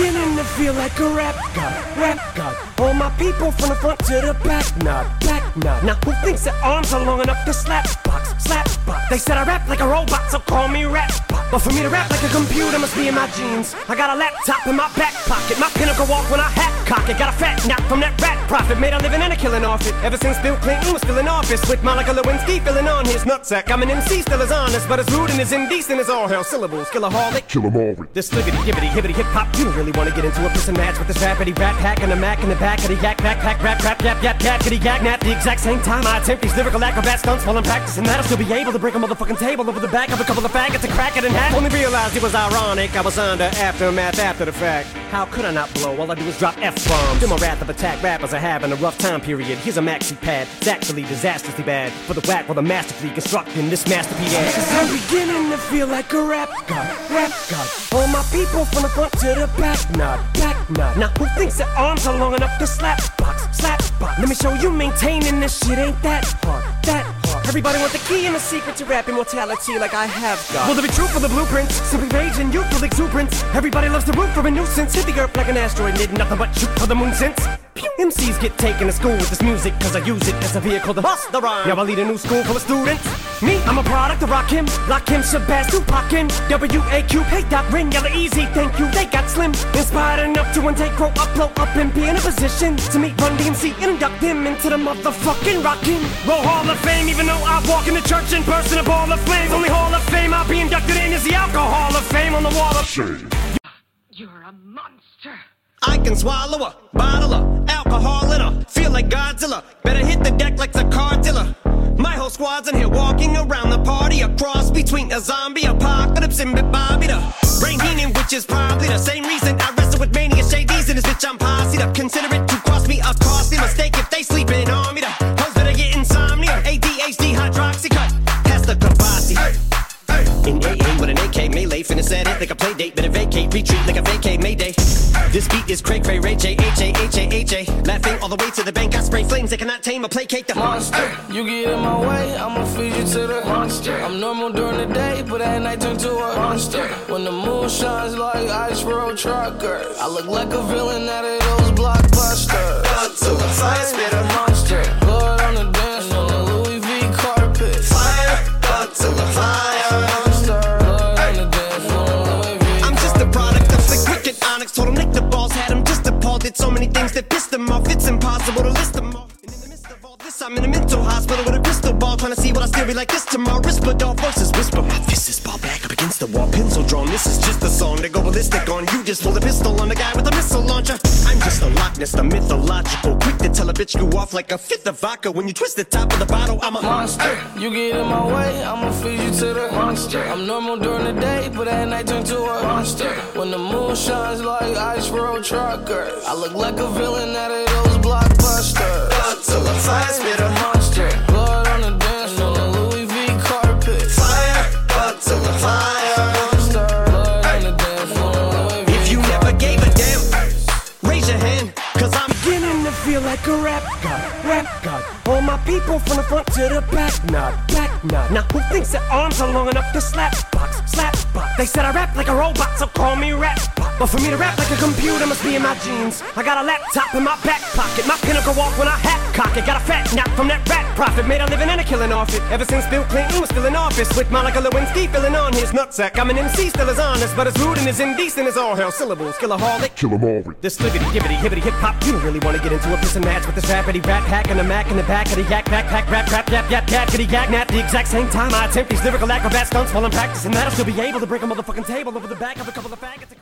beginning to feel like a rap god, rap god. All my people from the front to the back, nod, back nod. Now who thinks their arms are long enough to slap box, slap box? They said I rap like a robot, so call me rap. But for me to rap like a computer must be in my genes. I got a laptop in my back pocket, my pinnacle walk when I hat cock it. Got a fat knock from that rat profit, made a living and a killing off it. Ever since Bill Clinton was still in office, with Monica Lewinsky filling on his nutsack. I'm an MC, still as honest, but as rude and as indecent as all hell syllables. Killaholic, Kill 'em all. this liggity gibbity hibbity hip hop, you don't really wanna get into a piss and match with this rappity rap pack and a mac in the back of the yak backpack rap rap yap yap yakety yak nap. The exact same time I attempt these lyrical acrobat stunts while I'm practicing that, I'll still be able to break a motherfucking table over the back of a couple of faggots and crack it in half. Only realized it was ironic, I was under aftermath after the fact. How could I not blow? All I do is drop F bombs. Do my wrath of attack rappers are having a rough time period. Here's a maxi pad, it's actually disastrously bad for the whack while the masterfully constructing this masterpiece. Cause I'm beginning to feel like a rap god, rap god. All my people from the front to the back, nod, back nod. Now who thinks their arms are long enough to slap box, slap box? Let me show you maintaining this shit ain't that hard, that hard. Everybody want the key and the secret to rap immortality like I have got. Will there be truth for the blueprints? Simply rage and youthful exuberance. Everybody loves to root for a nuisance. Hit the earth like an asteroid, need nothing but shoot for the moon since. MCs get taken to school with this music cause I use it as a vehicle to bust the rhyme. Now I lead a new school full of students. Me, I'm a product of Rakim, Lock Him, Shabazz, Tupac Him, W-A-Q, hey Doc, Ren, Yella Eazy, thank you, they got slim. Inspired enough to one take, grow up, blow up, and be in a position to meet Run DMC and induct them into the motherfucking Rockin' Roll Hall of Fame, even though I walk in the church in person, a ball of flames. Only Hall of Fame I'll be inducted in is the Alcohol of Fame on the wall of Shame. You're a monster. I can swallow a bottle of alcohol in her. Feel like Godzilla. Better hit the deck like the car dealer. My whole squad's in here walking around the party. A cross between a zombie apocalypse and Bobby the Brain Heenan, which is probably the same reason is cray cray, Ray J, H A H A H A. Laughing all the way to the bank, I spray flames, they cannot tame or placate the monster. You get in my way, I'ma feed you to the monster. I'm normal during the day, but at night turn to a monster. When the moon shines like ice road truckers, I look like a villain out of those blockbusters. Blood to the fire spitter. Did so many things that pissed him off. It's impossible to list them all. And in the midst of all this, I'm in a mental hospital with a crystal ball. Trying to see what I still be like this tomorrow. Whisper dog versus whisper. My fist is ball back the wall. Pencil drawn. This is just a song to go ballistic on. You just pull a pistol on the guy with a missile launcher. I'm just a Loch Ness, the mythological. Quick to tell a bitch you off like a fifth of vodka. When you twist the top of the bottle, I'm a monster. You get in my way, I'ma feed you to the monster. I'm normal during the day, but at night turn to a monster. When the moon shines like ice road truckers, I look like a villain out of those a rap god, rap god. All my people from the front to the back, nod, back nod. Now who thinks their arms are long enough to slap box, slap box? They said I rap like a robot, so call me rap. But for me to rap like a computer must be in my genes. I got a laptop in my back pocket, my pinnacle walk when I hat cock it. Got a fat knock from that rat profit, made a living and a killing off it. Ever since Bill Clinton was still in office, with Monica Lewinsky filling on his nutsack. I'm an MC, still as honest, but as rude and as indecent as all hell syllables. Killaholic. Kill 'em all. This liggity gibbity hibbity hip hop, you don't really wanna get into a piss and match with this rappity rap hack and a mac in the back of the yak backpack rap rap yap yap yakety yak nap. The exact same time I attempt these lyrical acrobat stunts while I'm practicing that, I'll still be able to break a motherfucking table over the back of a couple of faggots.